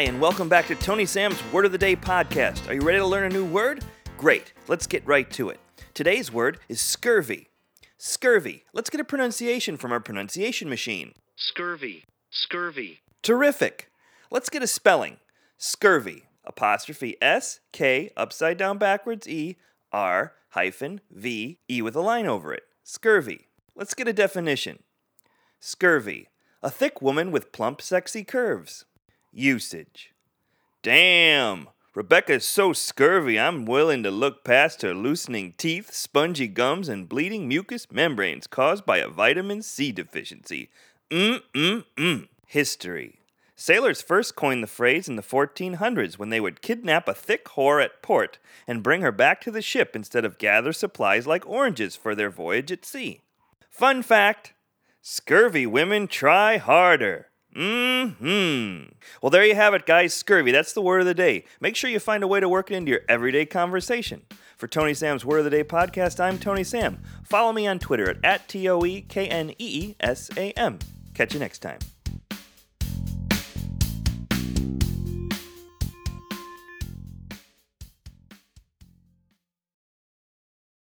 Hi, and welcome back to Tony Sam's Word of the Day podcast. Are you ready to learn a new word? Great, let's get right to it. Today's word is scurvy. Scurvy. Let's get a pronunciation from our pronunciation machine. Scurvy. Scurvy. Terrific. Let's get a spelling. Scurvy. Apostrophe S, K, upside down backwards E, R, hyphen, V, E with a line over it. Scurvy. Let's get a definition. Scurvy. A thick woman with plump, sexy curves. Usage. Damn! Rebecca is so scurvy, I'm willing to look past her loosening teeth, spongy gums, and bleeding mucous membranes caused by a vitamin C deficiency. Mm mm mm. History. Sailors first coined the phrase in the 1400s when they would kidnap a thick whore at port and bring her back to the ship instead of gather supplies like oranges for their voyage at sea. Fun fact Scurvy women try harder. Mm hmm. Well, there you have it, guys. Scurvy, that's the word of the day. Make sure you find a way to work it into your everyday conversation. For Tony Sam's Word of the Day podcast, I'm Tony Sam. Follow me on Twitter at, at T O E K N E E S A M. Catch you next time.